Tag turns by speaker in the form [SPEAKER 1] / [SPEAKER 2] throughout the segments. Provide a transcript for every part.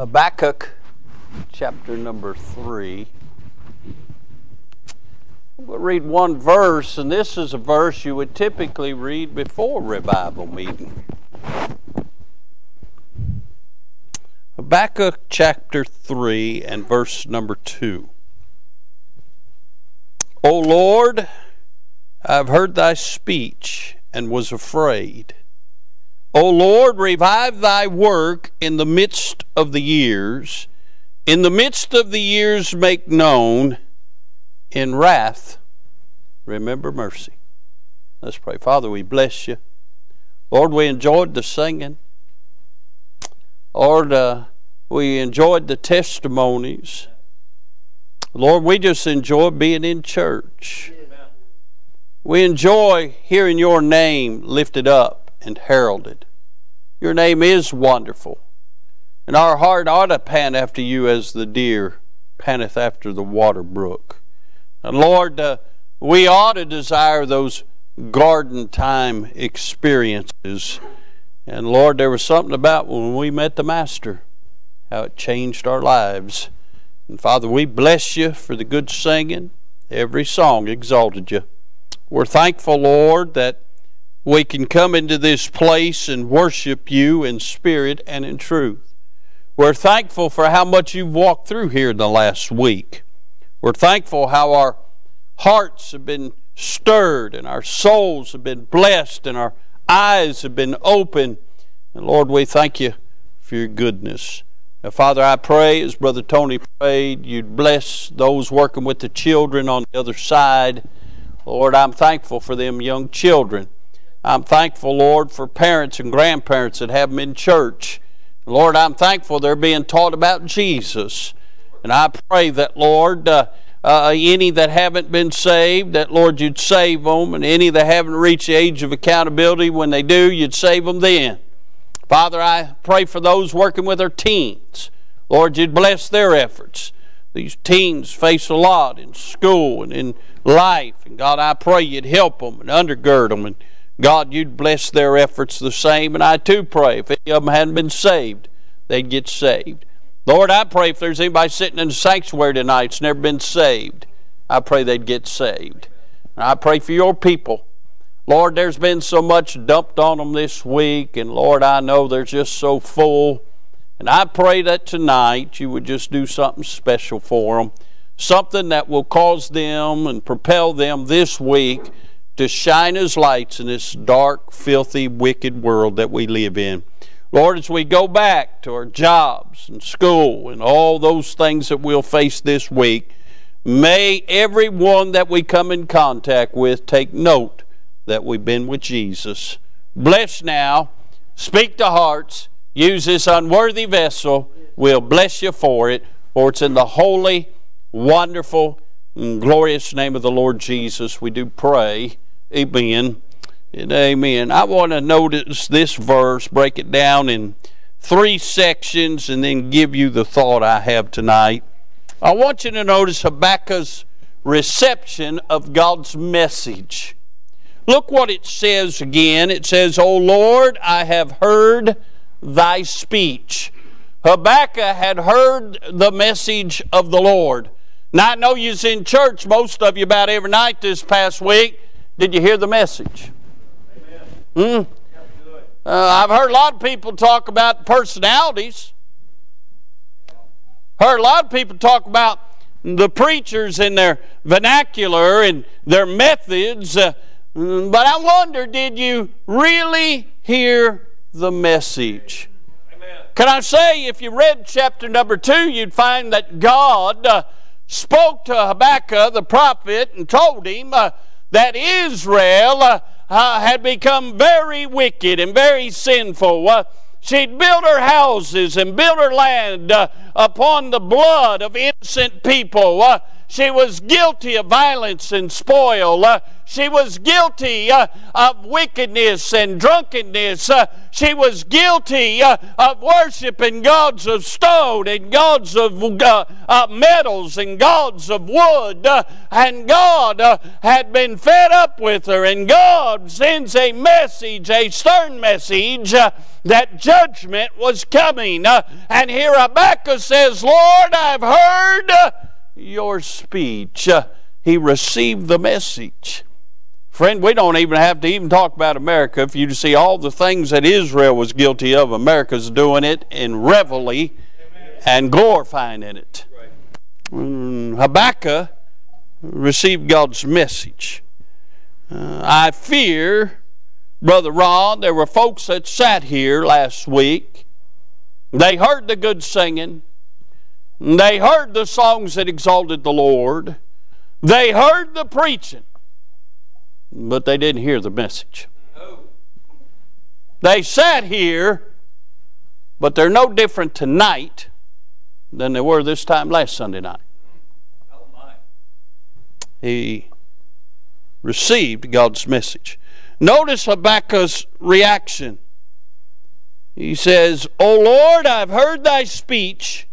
[SPEAKER 1] Habakkuk chapter number 3. We'll read one verse, and this is a verse you would typically read before revival meeting. Habakkuk chapter 3 and verse number 2. O Lord, I have heard thy speech and was afraid. O Lord, revive thy work in the midst of the years. In the midst of the years, make known. In wrath, remember mercy. Let's pray. Father, we bless you. Lord, we enjoyed the singing. Lord, uh, we enjoyed the testimonies. Lord, we just enjoy being in church. We enjoy hearing your name lifted up and heralded. Your name is wonderful. And our heart ought to pant after you as the deer panteth after the water brook. And Lord, uh, we ought to desire those garden time experiences. And Lord, there was something about when we met the Master, how it changed our lives. And Father, we bless you for the good singing. Every song exalted you. We're thankful, Lord, that we can come into this place and worship you in spirit and in truth. We're thankful for how much you've walked through here in the last week. We're thankful how our hearts have been stirred and our souls have been blessed and our eyes have been opened. And Lord, we thank you for your goodness. Now, Father, I pray, as Brother Tony prayed, you'd bless those working with the children on the other side. Lord, I'm thankful for them young children. I'm thankful, Lord, for parents and grandparents that have them in church. Lord, I'm thankful they're being taught about Jesus. And I pray that, Lord, uh, uh, any that haven't been saved, that, Lord, you'd save them. And any that haven't reached the age of accountability, when they do, you'd save them then. Father, I pray for those working with our teens. Lord, you'd bless their efforts. These teens face a lot in school and in life. And God, I pray you'd help them and undergird them and God, you'd bless their efforts the same. And I too pray if any of them hadn't been saved, they'd get saved. Lord, I pray if there's anybody sitting in the sanctuary tonight that's never been saved, I pray they'd get saved. And I pray for your people. Lord, there's been so much dumped on them this week, and Lord, I know they're just so full. And I pray that tonight you would just do something special for them, something that will cause them and propel them this week to shine as lights in this dark, filthy, wicked world that we live in. Lord, as we go back to our jobs and school and all those things that we'll face this week, may everyone that we come in contact with take note that we've been with Jesus. Bless now, speak to hearts, use this unworthy vessel. We'll bless you for it, for it's in the holy, wonderful, glorious name of the Lord Jesus we do pray. Amen and amen. I want to notice this verse, break it down in three sections, and then give you the thought I have tonight. I want you to notice Habakkuk's reception of God's message. Look what it says again. It says, O Lord, I have heard thy speech. Habakkuk had heard the message of the Lord. Now, I know you're in church, most of you, about every night this past week. Did you hear the message? Hmm? Uh, I've heard a lot of people talk about personalities. Heard a lot of people talk about the preachers and their vernacular and their methods. Uh, but I wonder, did you really hear the message? Amen. Can I say, if you read chapter number two, you'd find that God uh, spoke to Habakkuk the prophet and told him uh, that Israel uh, uh, had become very wicked and very sinful. Uh, she'd built her houses and built her land uh, upon the blood of innocent people. She was guilty of violence and spoil. Uh, she was guilty uh, of wickedness and drunkenness. Uh, she was guilty uh, of worshiping gods of stone and gods of uh, uh, metals and gods of wood. and God had been fed up with her. And God sends a message, a stern message, that judgment was coming. and here Habakkuk says, Lord, I've heard your speech. he received the message. Friend, we don't even have to even talk about America. If you see all the things that Israel was guilty of, America's doing it in revelry and glorifying in it. Mm, Habakkuk received God's message. Uh, I fear, Brother Ron, there were folks that sat here last week. They heard the good singing. They heard the songs that exalted the Lord. They heard the preaching but they didn't hear the message. They sat here, but they're no different tonight than they were this time last Sunday night. He received God's message. Notice Habakkuk's reaction. He says, O Lord, I've heard thy speech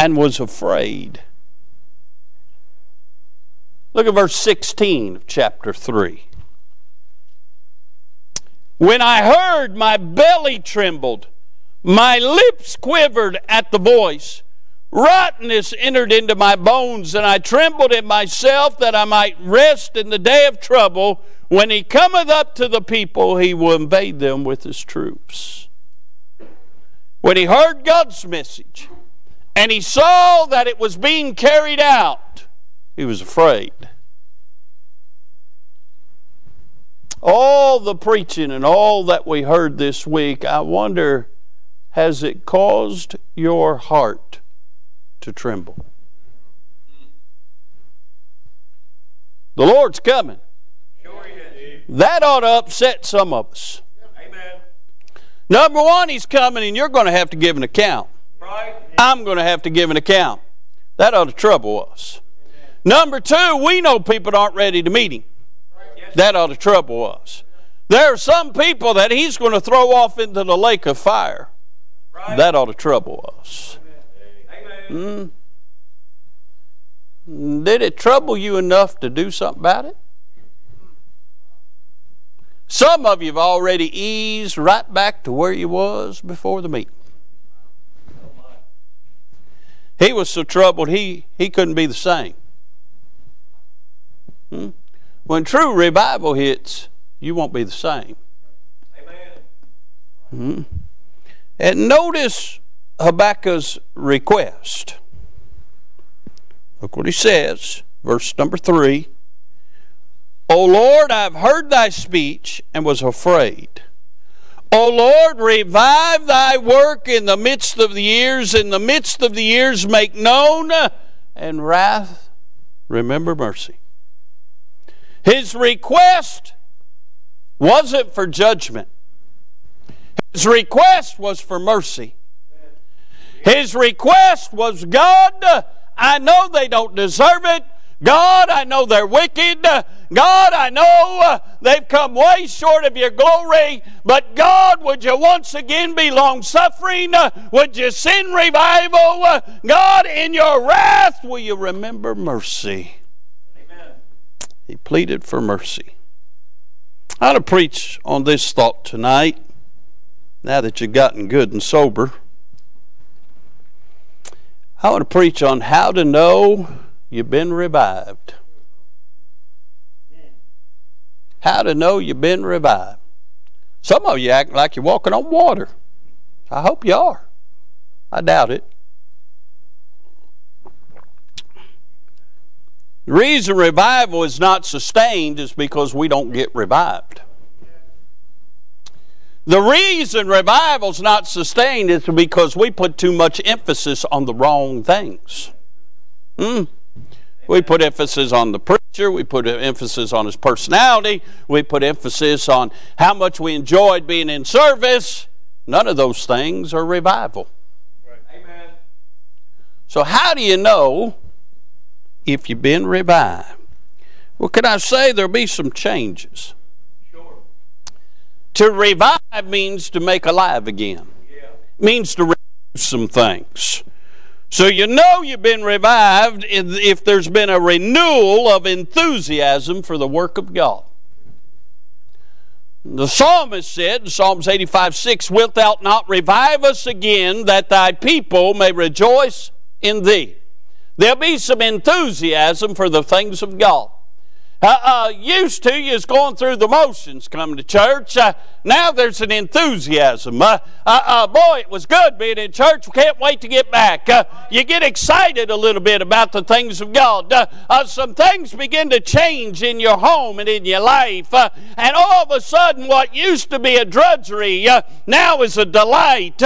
[SPEAKER 1] and was afraid. Look at verse 16 of chapter 3. When I heard, my belly trembled, my lips quivered at the voice. Rottenness entered into my bones, and I trembled in myself that I might rest in the day of trouble. When he cometh up to the people, he will invade them with his troops. When he heard God's message, and he saw that it was being carried out, he was afraid. All the preaching and all that we heard this week, I wonder, has it caused your heart to tremble? The Lord's coming. That ought to upset some of us. Amen. Number one, He's coming, and you're going to have to give an account. Right. I'm going to have to give an account. That ought to trouble us. Number two, we know people aren't ready to meet him. That ought to trouble us. There are some people that he's going to throw off into the lake of fire. That ought to trouble us. Mm. Did it trouble you enough to do something about it? Some of you have already eased right back to where you was before the meeting. He was so troubled he, he couldn't be the same. Hmm? When true revival hits, you won't be the same. Amen. Hmm? And notice Habakkuk's request. Look what he says, verse number three. O Lord, I've heard thy speech and was afraid. O Lord, revive thy work in the midst of the years, in the midst of the years make known, uh, and wrath remember mercy. His request wasn't for judgment. His request was for mercy. His request was God, I know they don't deserve it. God, I know they're wicked. God, I know they've come way short of your glory. But God, would you once again be long suffering? Would you send revival? God, in your wrath, will you remember mercy? He pleaded for mercy. I want to preach on this thought tonight, now that you've gotten good and sober. I want to preach on how to know you've been revived. How to know you've been revived. Some of you act like you're walking on water. I hope you are. I doubt it. The reason revival is not sustained is because we don't get revived. The reason revival is not sustained is because we put too much emphasis on the wrong things. Hmm. We put emphasis on the preacher. We put emphasis on his personality. We put emphasis on how much we enjoyed being in service. None of those things are revival. Amen. So, how do you know if you've been revived. Well, can I say there'll be some changes? Sure. To revive means to make alive again. Yeah. Means to remove some things. So you know you've been revived if there's been a renewal of enthusiasm for the work of God. The psalmist said Psalms 85 6, Wilt thou not revive us again, that thy people may rejoice in thee? There'll be some enthusiasm for the things of God. Uh, uh, used to, was going through the motions coming to church. Uh, now there's an enthusiasm. Uh, uh, uh, boy, it was good being in church. We can't wait to get back. Uh, you get excited a little bit about the things of God. Uh, some things begin to change in your home and in your life. and all of a sudden, what used to be a drudgery now is a delight.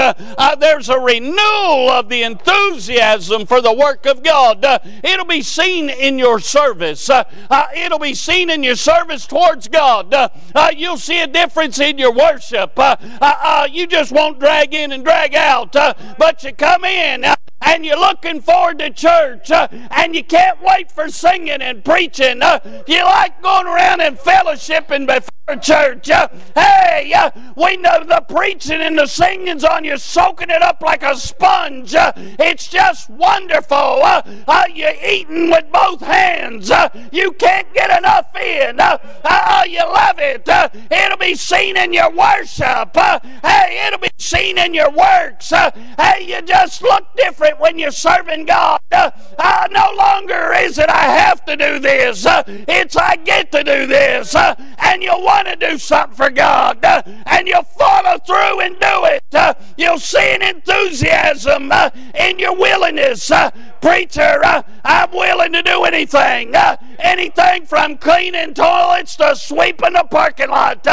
[SPEAKER 1] there's a renewal of the enthusiasm for the work of God. it'll be seen in your service. it'll be seen in your service towards God. Uh, uh, you'll see a difference in your worship. Uh, uh, uh you just won't drag in and drag out, uh, but you come in and you're looking forward to church and you can't wait for singing and preaching. you like going around and fellowshipping before church. Uh, hey, uh, we know the preaching and the singing's on you, soaking it up like a sponge. Uh, it's just wonderful. Uh, uh, you're eating with both hands. Uh. you can't get enough in. you love it. it'll be seen in your worship. hey, it'll be seen in your works. hey, you just look different when you're serving God. no longer is it I have to do this. it's I get to do this. and you'll want to do something for God uh, and you'll follow through and do it, uh, you'll see an enthusiasm uh, in your willingness. Uh, preacher, uh, I'm willing to do anything. Uh, anything from cleaning toilets to sweeping the parking lot.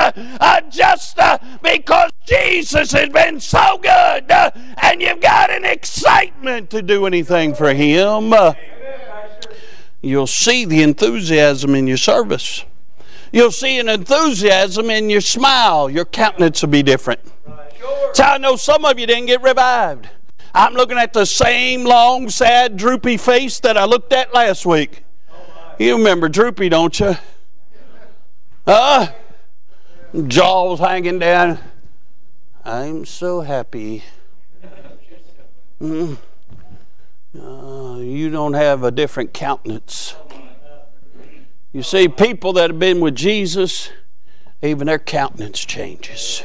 [SPEAKER 1] just because Jesus has been so good and you've got an excitement to do anything for Him. You'll see the enthusiasm in your service. You'll see an enthusiasm in your smile. Your countenance will be different. So I know some of you didn't get revived. I'm looking at the same long, sad, droopy face that I looked at last week. You remember droopy, don't you? Huh? Jaws hanging down. I'm so happy. Mm. Uh, you don't have a different countenance. You see, people that have been with Jesus, even their countenance changes.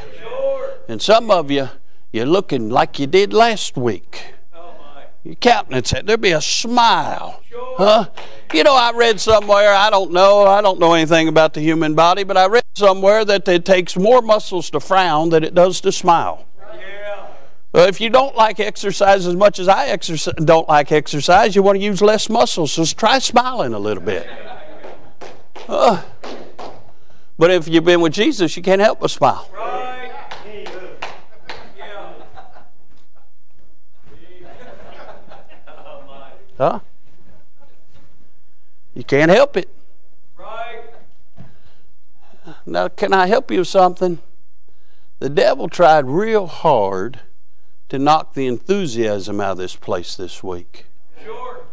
[SPEAKER 1] And some of you, you're looking like you did last week. Your countenance, there'll be a smile. Huh? You know, I read somewhere, I don't know, I don't know anything about the human body, but I read somewhere that it takes more muscles to frown than it does to smile. Well, if you don't like exercise as much as I exercise, don't like exercise, you want to use less muscles. So try smiling a little bit. Uh, but if you've been with Jesus, you can't help but smile. Right. Huh? You can't help it. Right. Now, can I help you with something? The devil tried real hard to knock the enthusiasm out of this place this week. Sure.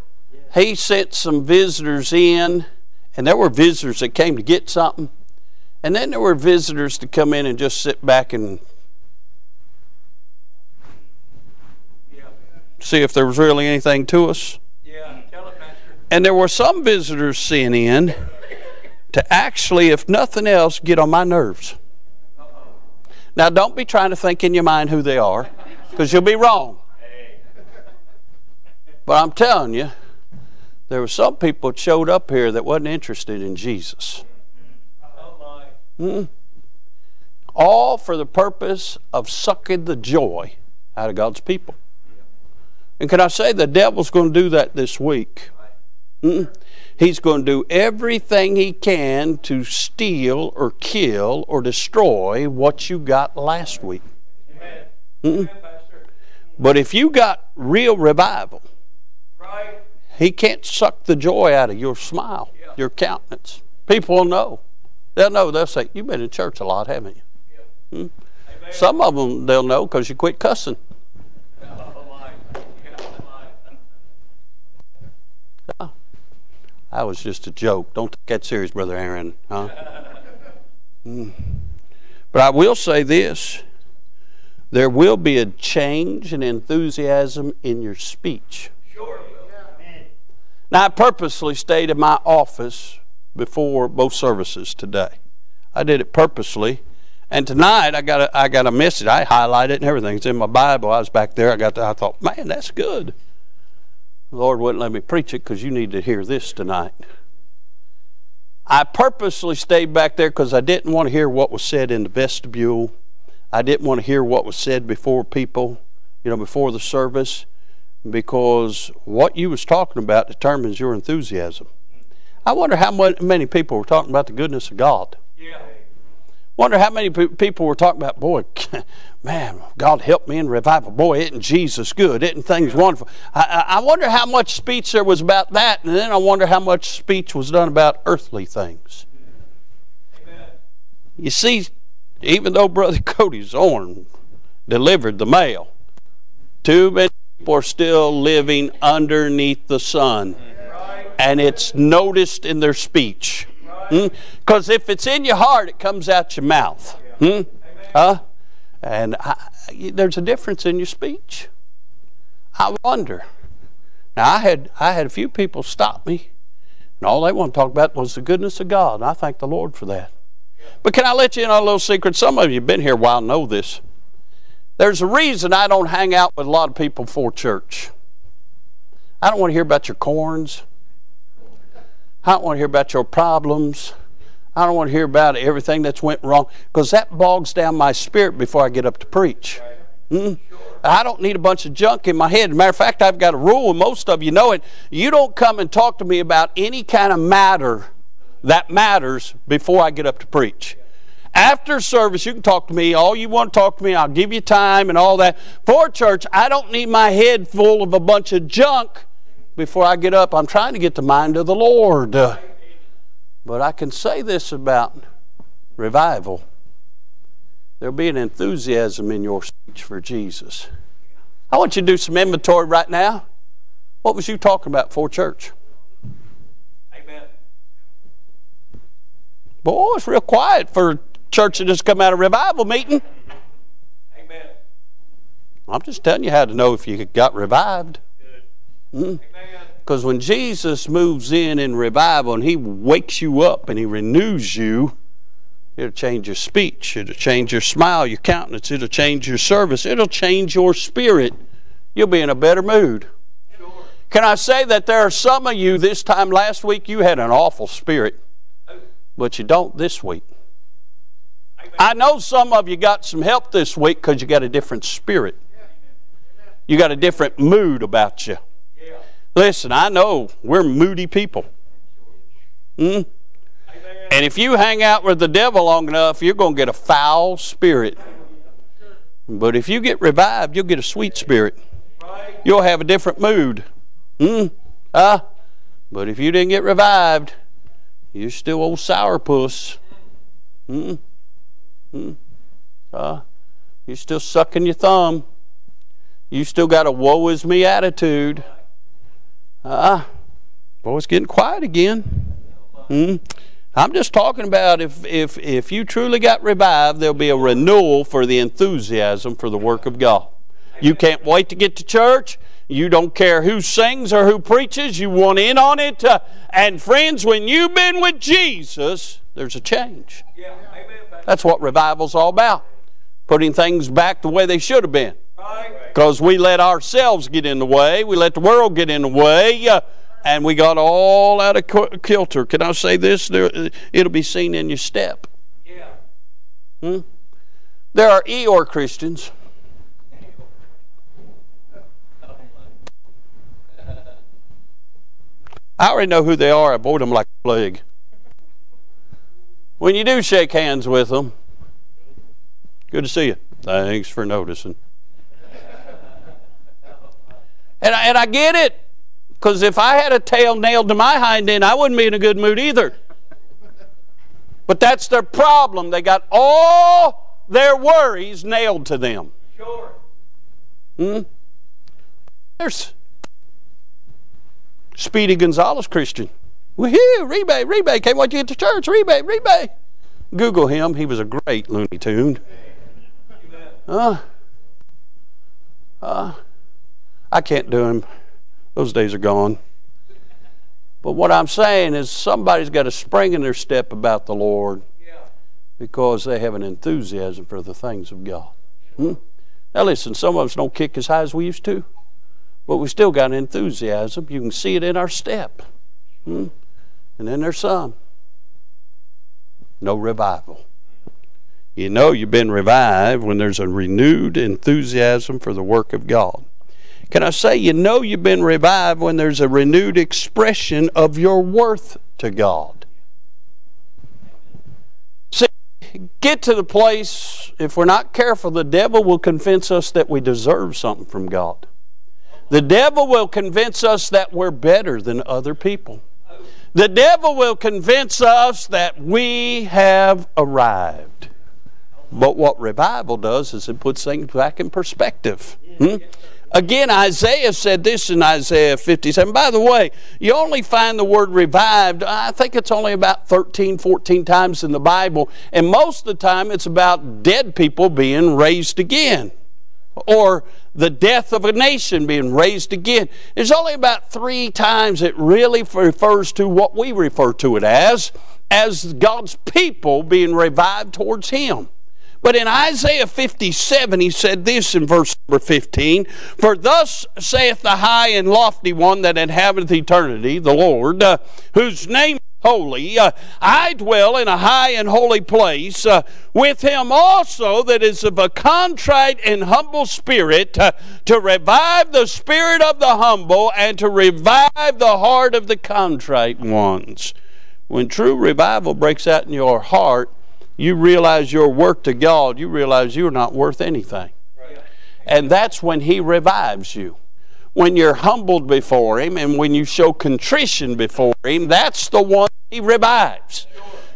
[SPEAKER 1] He sent some visitors in and there were visitors that came to get something. And then there were visitors to come in and just sit back and see if there was really anything to us. Yeah. And there were some visitors sent in to actually, if nothing else, get on my nerves. Uh-oh. Now, don't be trying to think in your mind who they are, because you'll be wrong. Hey. But I'm telling you, there were some people that showed up here that wasn't interested in Jesus. Mm-hmm. All for the purpose of sucking the joy out of God's people. And can I say the devil's going to do that this week? Mm-hmm. He's going to do everything he can to steal or kill or destroy what you got last week. Mm-hmm. But if you got real revival, right he can't suck the joy out of your smile, yeah. your countenance. People will know. They'll know. They'll say, You've been in church a lot, haven't you? Yeah. Hmm? Some of them they'll know because you quit cussing. Yeah. That was just a joke. Don't take that serious, Brother Aaron. Huh? mm. But I will say this there will be a change and enthusiasm in your speech. Sure. Now, I purposely stayed in my office before both services today. I did it purposely. And tonight I got a, I got a message. I highlighted it and everything. It's in my Bible. I was back there. I got. To, I thought, man, that's good. The Lord wouldn't let me preach it because you need to hear this tonight. I purposely stayed back there because I didn't want to hear what was said in the vestibule. I didn't want to hear what was said before people, you know, before the service, because what you was talking about determines your enthusiasm. I wonder how many people were talking about the goodness of God. Yeah. Wonder how many people were talking about, boy, man, God help me in revival. Boy, isn't Jesus good? Isn't things wonderful? I, I wonder how much speech there was about that, and then I wonder how much speech was done about earthly things. Amen. You see, even though Brother Cody Zorn delivered the mail, too many people are still living underneath the sun. And it's noticed in their speech. Because hmm? if it's in your heart, it comes out your mouth. Hmm? Huh? And I, there's a difference in your speech. I wonder. Now I had I had a few people stop me, and all they want to talk about was the goodness of God. And I thank the Lord for that. But can I let you in on a little secret? Some of you have been here a while know this. There's a reason I don't hang out with a lot of people for church. I don't want to hear about your corns. I don't want to hear about your problems. I don't want to hear about everything that's went wrong because that bogs down my spirit before I get up to preach. Mm? I don't need a bunch of junk in my head. Matter of fact, I've got a rule, and most of you know it. You don't come and talk to me about any kind of matter that matters before I get up to preach. After service, you can talk to me all you want to talk to me. I'll give you time and all that. For church, I don't need my head full of a bunch of junk before I get up. I'm trying to get the mind of the Lord. But I can say this about revival there'll be an enthusiasm in your speech for Jesus. I want you to do some inventory right now. What was you talking about for church? Amen. Boy, it's real quiet for church that just come out of revival meeting. Amen. I'm just telling you how to know if you got revived. Because mm. when Jesus moves in in revival and He wakes you up and He renews you, it'll change your speech, it'll change your smile, your countenance, it'll change your service, it'll change your spirit. You'll be in a better mood. Sure. Can I say that there are some of you this time last week you had an awful spirit, but you don't this week? I know some of you got some help this week because you got a different spirit. You got a different mood about you. Listen, I know we're moody people. Mm? And if you hang out with the devil long enough, you're going to get a foul spirit. But if you get revived, you'll get a sweet spirit. You'll have a different mood. Mm? Uh, but if you didn't get revived, you're still old sourpuss. Mm? Mm? Uh, you're still sucking your thumb. You still got a woe is me attitude. Ah, uh, boy, it's getting quiet again. Hmm? I'm just talking about if, if, if you truly got revived, there'll be a renewal for the enthusiasm for the work of God. You can't wait to get to church. You don't care who sings or who preaches. You want in on it. Uh, and friends, when you've been with Jesus, there's a change. That's what revival's all about. Putting things back the way they should have been. Because we let ourselves get in the way, we let the world get in the way, uh, and we got all out of kilter. Can I say this? There, uh, it'll be seen in your step. Yeah. Hmm? There are Eeyore Christians. I already know who they are. I avoid them like a plague. When you do shake hands with them, good to see you. Thanks for noticing. And I, and I get it. Because if I had a tail nailed to my hind end, I wouldn't be in a good mood either. But that's their problem. They got all their worries nailed to them. Sure. Hmm? There's Speedy Gonzales Christian. Woohoo! Rebate, rebate. Can't wait to get to church. Rebate, rebate. Google him. He was a great Looney Tune. Uh, uh, I can't do him. Those days are gone. But what I'm saying is somebody's got a spring in their step about the Lord because they have an enthusiasm for the things of God. Hmm? Now, listen, some of us don't kick as high as we used to, but we still got an enthusiasm. You can see it in our step. Hmm? And then there's some. No revival. You know you've been revived when there's a renewed enthusiasm for the work of God. Can I say, you know you've been revived when there's a renewed expression of your worth to God? See, get to the place, if we're not careful, the devil will convince us that we deserve something from God. The devil will convince us that we're better than other people. The devil will convince us that we have arrived. But what revival does is it puts things back in perspective. Hmm? Again, Isaiah said this in Isaiah 57. By the way, you only find the word revived, I think it's only about 13, 14 times in the Bible, and most of the time it's about dead people being raised again or the death of a nation being raised again. There's only about three times it really refers to what we refer to it as, as God's people being revived towards Him. But in Isaiah 57, he said this in verse number 15 For thus saith the high and lofty one that inhabiteth eternity, the Lord, uh, whose name holy. Uh, I dwell in a high and holy place uh, with him also that is of a contrite and humble spirit, uh, to revive the spirit of the humble and to revive the heart of the contrite ones. When true revival breaks out in your heart, you realize your work to God, you realize you're not worth anything. And that's when He revives you when you're humbled before Him and when you show contrition before Him, that's the one He revives.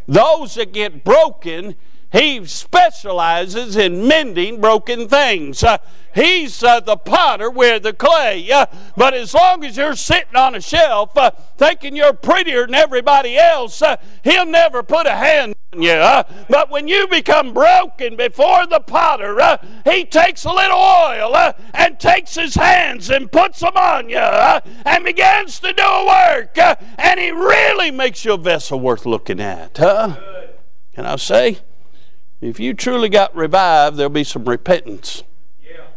[SPEAKER 1] Those that get broken, He specializes in mending broken things. Uh, he's uh, the potter, we're the clay. Uh, but as long as you're sitting on a shelf uh, thinking you're prettier than everybody else, uh, He'll never put a hand on you. Uh, but when you become broken before the potter, he takes a little oil and takes his hands and puts them on you and begins to do a work. And he really makes you a vessel worth looking at. Huh? Can I say? If you truly got revived, there'll be some repentance. Yeah.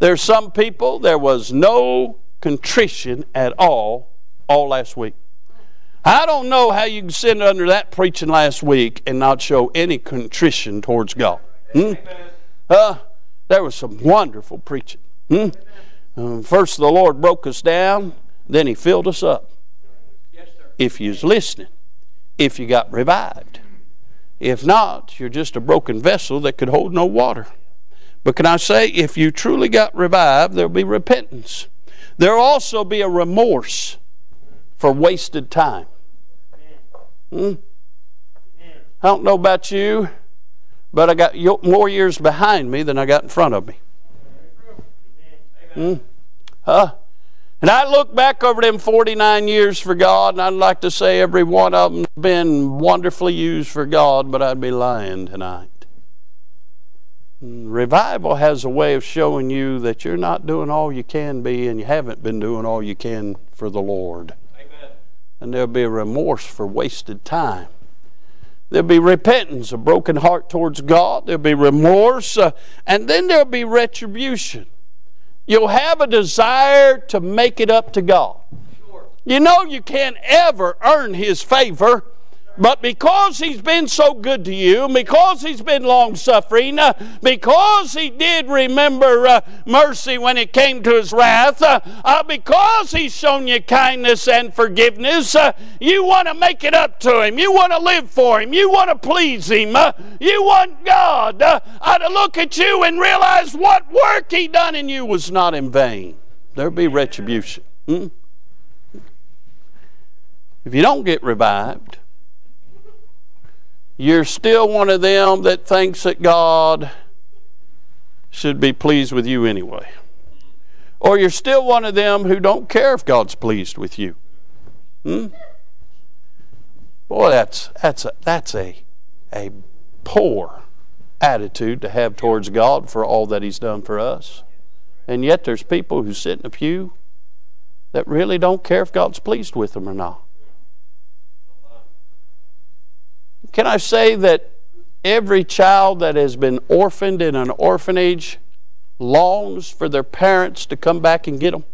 [SPEAKER 1] There's some people, there was no contrition at all all last week. I don't know how you can sit under that preaching last week and not show any contrition towards God. Hmm? Uh, there was some wonderful preaching. Hmm? Uh, first, the Lord broke us down, then He filled us up. Yes, if you was listening, if you got revived. If not, you're just a broken vessel that could hold no water. But can I say, if you truly got revived, there'll be repentance. There'll also be a remorse for wasted time. Hmm? I don't know about you, but I got more years behind me than I got in front of me. Hmm? Huh? And I look back over them 49 years for God, and I'd like to say every one of them has been wonderfully used for God, but I'd be lying tonight. Revival has a way of showing you that you're not doing all you can be, and you haven't been doing all you can for the Lord Amen. and there'll be remorse for wasted time. There'll be repentance, a broken heart towards God. There'll be remorse, uh, and then there'll be retribution. You'll have a desire to make it up to God. You know you can't ever earn His favor. But because he's been so good to you, because he's been long suffering, uh, because he did remember uh, mercy when it came to his wrath, uh, uh because he's shown you kindness and forgiveness, uh, you want to make it up to him. You want to live for him. You want to please him. Uh, you want God to look at you and realize what work he done in you was not in vain. There'll be retribution. Hmm? If you don't get revived, you're still one of them that thinks that God should be pleased with you anyway. Or you're still one of them who don't care if God's pleased with you. Hmm? Boy, that's that's a, that's a a poor attitude to have towards God for all that He's done for us. And yet there's people who sit in a pew that really don't care if God's pleased with them or not. Can I say that every child that has been orphaned in an orphanage longs for their parents to come back and get them?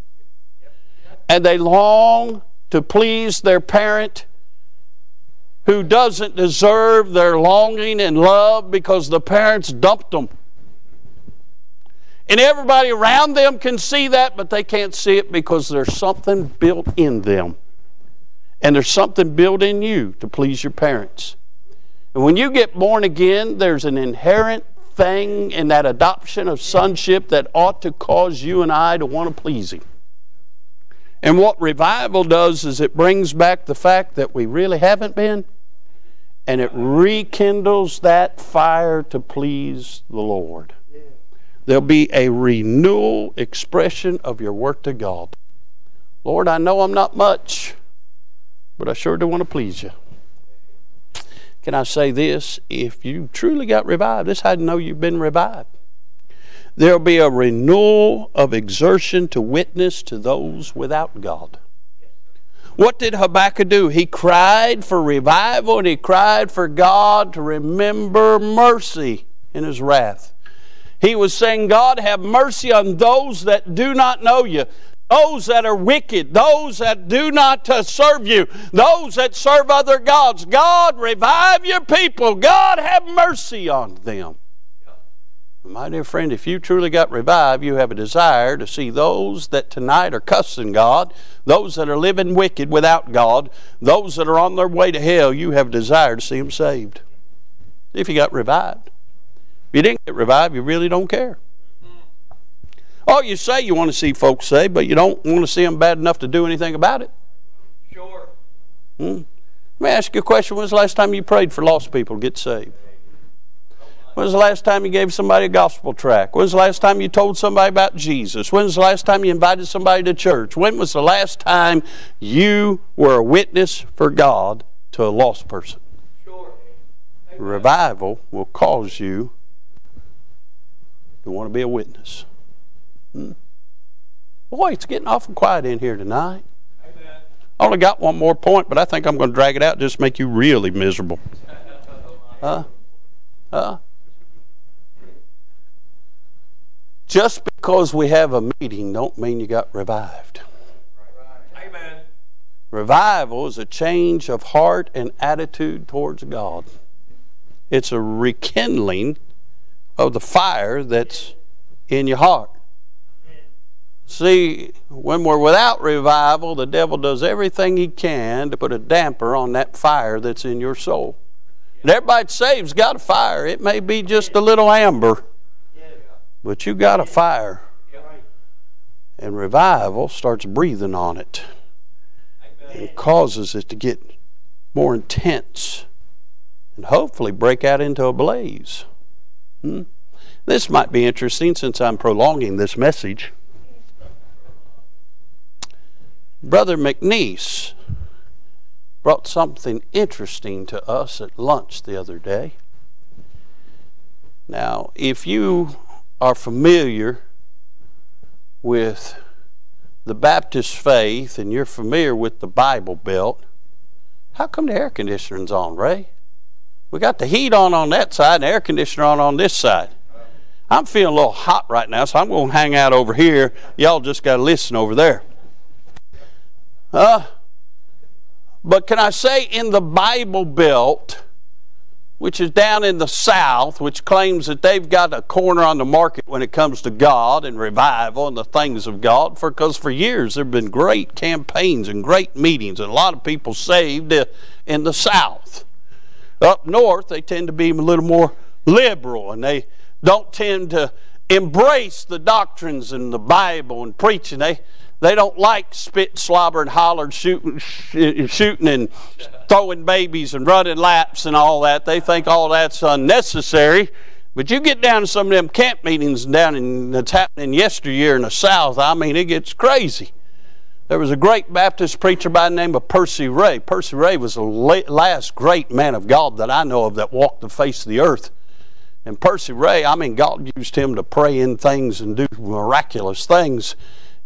[SPEAKER 1] And they long to please their parent who doesn't deserve their longing and love because the parents dumped them. And everybody around them can see that, but they can't see it because there's something built in them. And there's something built in you to please your parents. And when you get born again, there's an inherent thing in that adoption of sonship that ought to cause you and I to want to please Him. And what revival does is it brings back the fact that we really haven't been, and it rekindles that fire to please the Lord. There'll be a renewal expression of your work to God. Lord, I know I'm not much, but I sure do want to please you. Can I say this? If you truly got revived, this is how know you've been revived. There'll be a renewal of exertion to witness to those without God. What did Habakkuk do? He cried for revival and he cried for God to remember mercy in his wrath. He was saying, God, have mercy on those that do not know you those that are wicked, those that do not uh, serve you, those that serve other gods. God, revive your people. God, have mercy on them. My dear friend, if you truly got revived, you have a desire to see those that tonight are cussing God, those that are living wicked without God, those that are on their way to hell, you have a desire to see them saved. If you got revived. If you didn't get revived, you really don't care. Oh, you say you want to see folks saved, but you don't want to see them bad enough to do anything about it.
[SPEAKER 2] Sure.
[SPEAKER 1] Hmm? Let me ask you a question. When was the last time you prayed for lost people to get saved? When was the last time you gave somebody a gospel tract? was the last time you told somebody about Jesus? When was the last time you invited somebody to church? When was the last time you were a witness for God to a lost person?
[SPEAKER 2] Sure.
[SPEAKER 1] Revival will cause you to want to be a witness. Hmm. Boy, it's getting awful quiet in here tonight.
[SPEAKER 2] Amen.
[SPEAKER 1] I only got one more point, but I think I'm going to drag it out just to make you really miserable. Huh? Huh? Just because we have a meeting don't mean you got revived.
[SPEAKER 2] Amen.
[SPEAKER 1] Revival is a change of heart and attitude towards God. It's a rekindling of the fire that's in your heart. See, when we're without revival, the devil does everything he can to put a damper on that fire that's in your soul. And everybody saved's got a fire. It may be just a little amber, but you got a fire. And revival starts breathing on it and causes it to get more intense and hopefully break out into a blaze. Hmm? This might be interesting since I'm prolonging this message. Brother McNeese brought something interesting to us at lunch the other day. Now, if you are familiar with the Baptist faith and you're familiar with the Bible Belt, how come the air conditioner's on, Ray? We got the heat on on that side and the air conditioner on on this side. I'm feeling a little hot right now, so I'm going to hang out over here. Y'all just got to listen over there. Uh, but can I say in the Bible Belt, which is down in the South, which claims that they've got a corner on the market when it comes to God and revival and the things of God, because for years there have been great campaigns and great meetings and a lot of people saved in the South. Up north, they tend to be a little more liberal and they don't tend to embrace the doctrines in the Bible and preaching. They they don't like spit, slobber, and holler, shooting, shooting and throwing babies and running laps and all that. They think all that's unnecessary. But you get down to some of them camp meetings down in that's happening yesteryear in the South. I mean, it gets crazy. There was a great Baptist preacher by the name of Percy Ray. Percy Ray was the last great man of God that I know of that walked the face of the earth. And Percy Ray, I mean, God used him to pray in things and do miraculous things.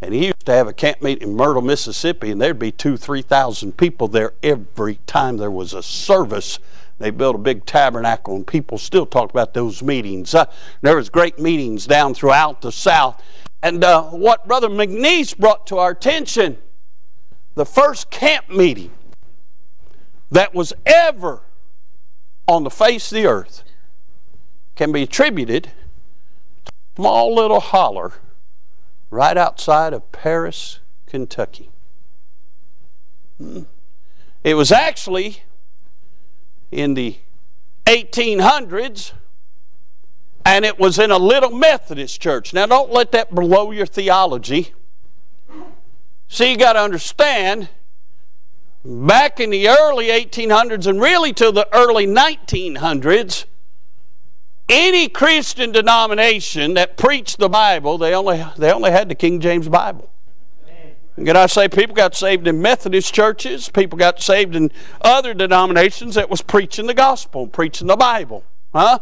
[SPEAKER 1] And he used to have a camp meeting in Myrtle, Mississippi, and there'd be two, three thousand people there every time there was a service. They built a big tabernacle, and people still talk about those meetings. Uh, there was great meetings down throughout the South. And uh, what Brother McNeese brought to our attention, the first camp meeting that was ever on the face of the earth can be attributed to a small little holler right outside of Paris, Kentucky. It was actually in the 1800s and it was in a little Methodist church. Now, don't let that blow your theology. See, you got to understand, back in the early 1800s and really till the early 1900s, any Christian denomination that preached the Bible, they only, they only had the King James Bible. Can I say people got saved in Methodist churches? People got saved in other denominations that was preaching the gospel, preaching the Bible. Huh?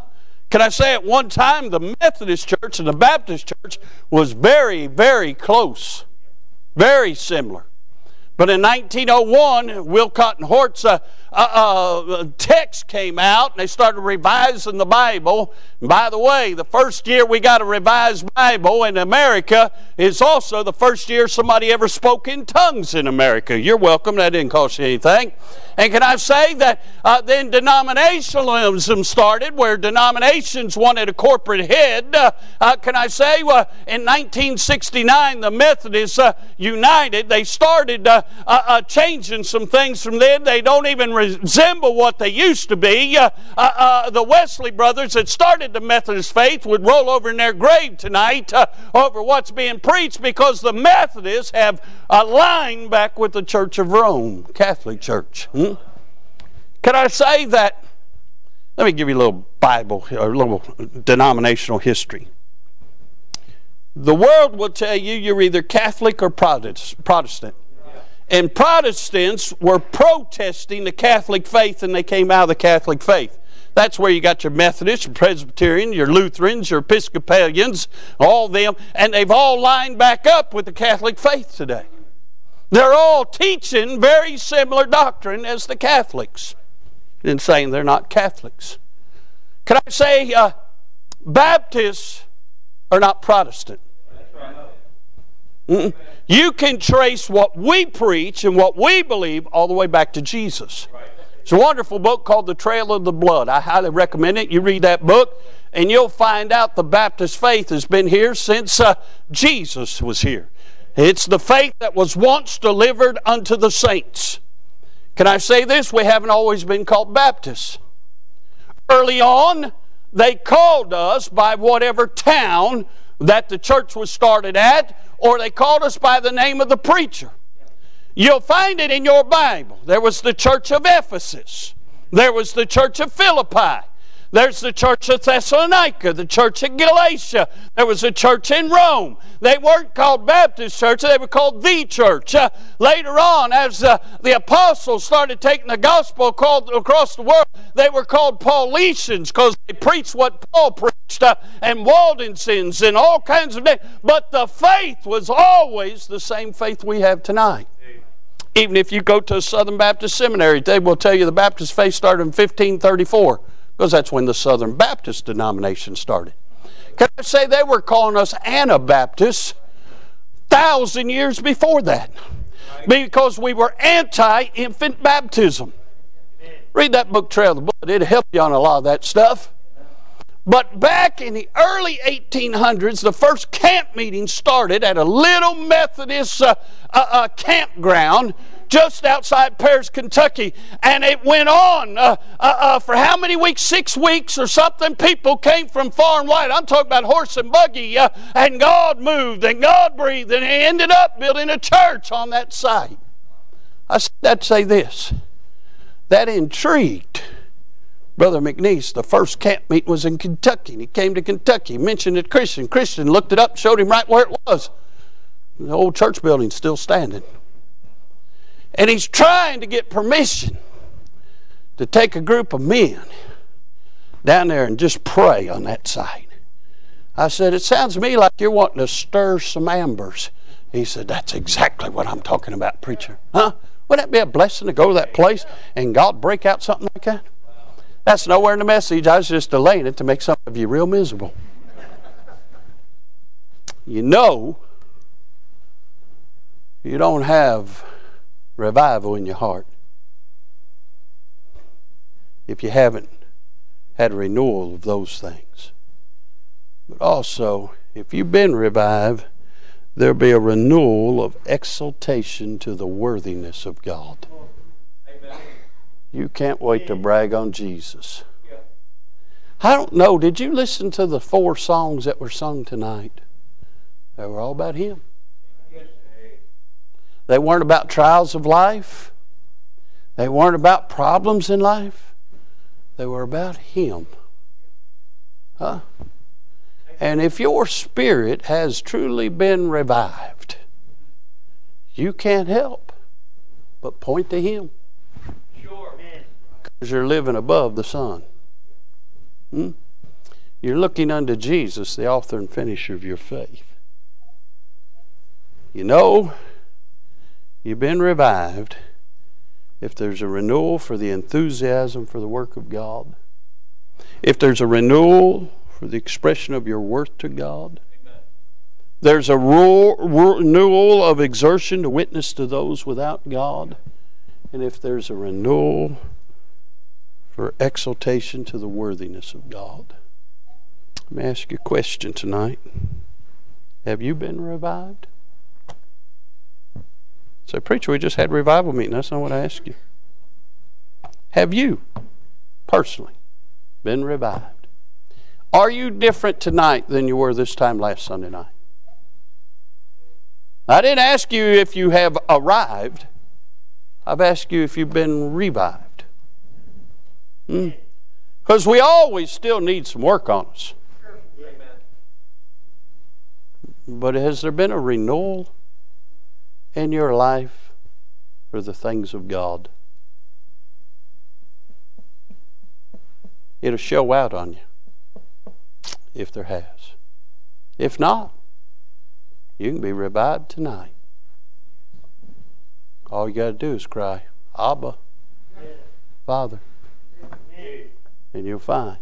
[SPEAKER 1] Can I say at one time the Methodist church and the Baptist church was very, very close, very similar. But in 1901, Westcott and Hort's uh, uh, uh, text came out, and they started revising the Bible. And by the way, the first year we got a revised Bible in America is also the first year somebody ever spoke in tongues in America. You're welcome. That didn't cost you anything. And can I say that uh, then denominationalism started, where denominations wanted a corporate head. Uh, uh, can I say uh, in 1969 the Methodists united? They started Uh, uh, changing some things from then. They don't even resemble what they used to be. Uh, uh, the Wesley brothers that started the Methodist faith would roll over in their grave tonight over what's being preached because the Methodists have aligned back with the Church of Rome, Catholic Church. Hmm? Can I say that? Let me give you a little Bible, a little denominational history. The world will tell you you're either Catholic or Protestant. And Protestants were protesting the Catholic faith and they came out of the Catholic faith. That's where you got your Methodists, your Presbyterian, your Lutherans, your Episcopalians, all them, and they've all lined back up with the Catholic faith today. They're all teaching very similar doctrine as the Catholics in saying they're not Catholics. Can I say uh, Baptists are not Protestant? You can trace what we preach and what we believe all the way back to Jesus. It's a wonderful book called The Trail of the Blood. I highly recommend it. You read that book, and you'll find out the Baptist faith has been here since uh, Jesus was here. It's the faith that was once delivered unto the saints. Can I say this? We haven't always been called Baptists. Early on, they called us by whatever town that the church was started at, or they called us by the name of the preacher. You'll find it in your Bible. There was the church of Ephesus, there was the church of Philippi, there's the church of Thessalonica, the church of Galatia. There was a church in Rome. They weren't called Baptist church, they were called the church. Uh, later on, as uh, the apostles started taking the gospel called, across the world, they were called Paulicians because they preached what Paul preached uh, and Waldensians and all kinds of things. But the faith was always the same faith we have tonight. Even if you go to a Southern Baptist seminary, they will tell you the Baptist faith started in 1534 because that's when the Southern Baptist denomination started. Can I say they were calling us Anabaptists thousand years before that? Because we were anti-infant baptism. Read that book, Trail of the Blood. It'll help you on a lot of that stuff. But back in the early 1800s, the first camp meeting started at a little Methodist uh, uh, uh, campground just outside Paris, Kentucky. And it went on uh, uh, uh, for how many weeks? Six weeks or something. People came from far and wide. I'm talking about horse and buggy. Uh, and God moved and God breathed. And He ended up building a church on that site. I to say this that intrigued. Brother McNeese, the first camp meeting was in Kentucky. And he came to Kentucky, mentioned it Christian. Christian looked it up, showed him right where it was. The old church building's still standing. And he's trying to get permission to take a group of men down there and just pray on that site. I said, It sounds to me like you're wanting to stir some ambers. He said, That's exactly what I'm talking about, preacher. Huh? Wouldn't that be a blessing to go to that place and God break out something like that? That's nowhere in the message. I was just delaying it to make some of you real miserable. You know, you don't have revival in your heart if you haven't had a renewal of those things. But also, if you've been revived, there'll be a renewal of exaltation to the worthiness of God. You can't wait to brag on Jesus. I don't know, did you listen to the four songs that were sung tonight? They were all about Him. They weren't about trials of life. They weren't about problems in life. They were about Him. Huh? And if your spirit has truly been revived, you can't help but point to Him.
[SPEAKER 2] Sure.
[SPEAKER 1] Because you're living above the sun. Hmm? You're looking unto Jesus, the author and finisher of your faith. You know, you've been revived if there's a renewal for the enthusiasm for the work of God, if there's a renewal for the expression of your worth to God, there's a renewal of exertion to witness to those without God, and if there's a renewal for exaltation to the worthiness of God. Let me ask you a question tonight. Have you been revived? Say, preacher, we just had revival meeting. That's not what I asked you. Have you personally been revived? Are you different tonight than you were this time last Sunday night? I didn't ask you if you have arrived. I've asked you if you've been revived. Because hmm? we always still need some work on us. But has there been a renewal in your life for the things of God. It'll show out on you if there has. If not, you can be revived tonight. All you got to do is cry, Abba, Father. And you'll find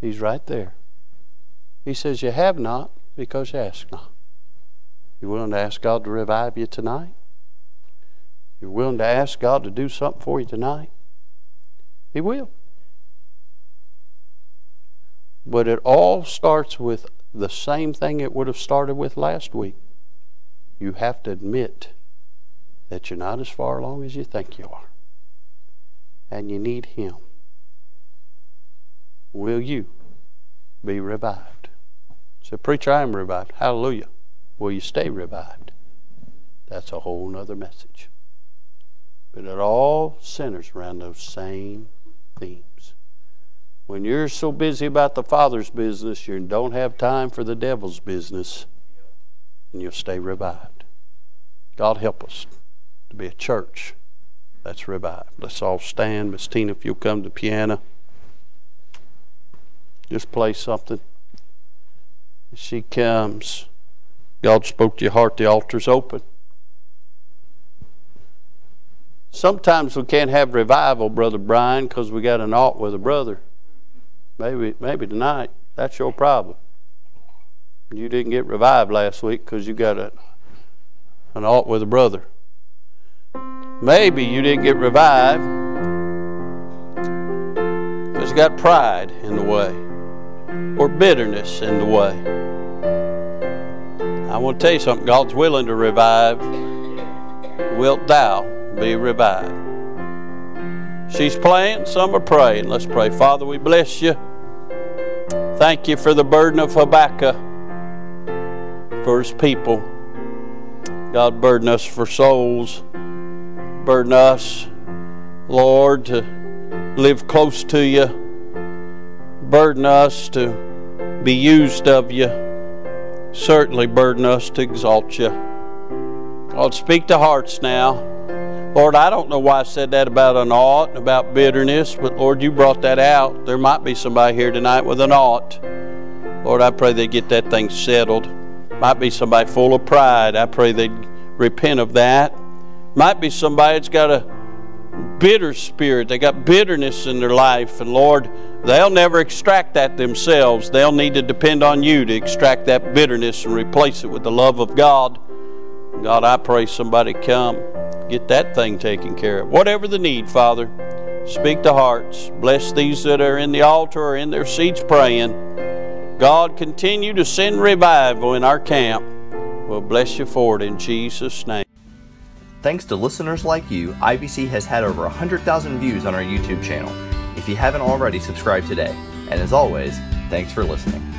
[SPEAKER 1] He's right there. He says, You have not because you ask not. You willing to ask God to revive you tonight? You're willing to ask God to do something for you tonight? He will. But it all starts with the same thing it would have started with last week. You have to admit that you're not as far along as you think you are. And you need Him. Will you be revived? Say, Preacher, I am revived. Hallelujah. Will you stay revived? That's a whole other message. But it all centers around those same themes. When you're so busy about the Father's business, you don't have time for the devil's business, and you'll stay revived. God help us to be a church that's revived. Let's all stand. Miss Tina, if you'll come to the piano, just play something. She comes. God spoke to your heart, the altar's open. Sometimes we can't have revival, Brother Brian, because we got an alt with a brother. Maybe, maybe tonight, that's your problem. You didn't get revived last week because you got a, an alt with a brother. Maybe you didn't get revived because you got pride in the way or bitterness in the way. I want to tell you something. God's willing to revive. Wilt thou be revived? She's playing, some are praying. Let's pray. Father, we bless you. Thank you for the burden of Habakkuk for his people. God, burden us for souls. Burden us, Lord, to live close to you. Burden us to be used of you certainly burden us to exalt you. God, speak to hearts now. Lord, I don't know why I said that about an ought and about bitterness, but Lord, you brought that out. There might be somebody here tonight with an ought. Lord, I pray they get that thing settled. Might be somebody full of pride. I pray they repent of that. Might be somebody that's got a bitter spirit. They got bitterness in their life. And Lord, they'll never extract that themselves. They'll need to depend on you to extract that bitterness and replace it with the love of God. God, I pray somebody come, get that thing taken care of. Whatever the need, Father, speak to hearts. Bless these that are in the altar or in their seats praying. God, continue to send revival in our camp. We'll bless you for it in Jesus' name.
[SPEAKER 3] Thanks to listeners like you, IBC has had over 100,000 views on our YouTube channel. If you haven't already, subscribe today. And as always, thanks for listening.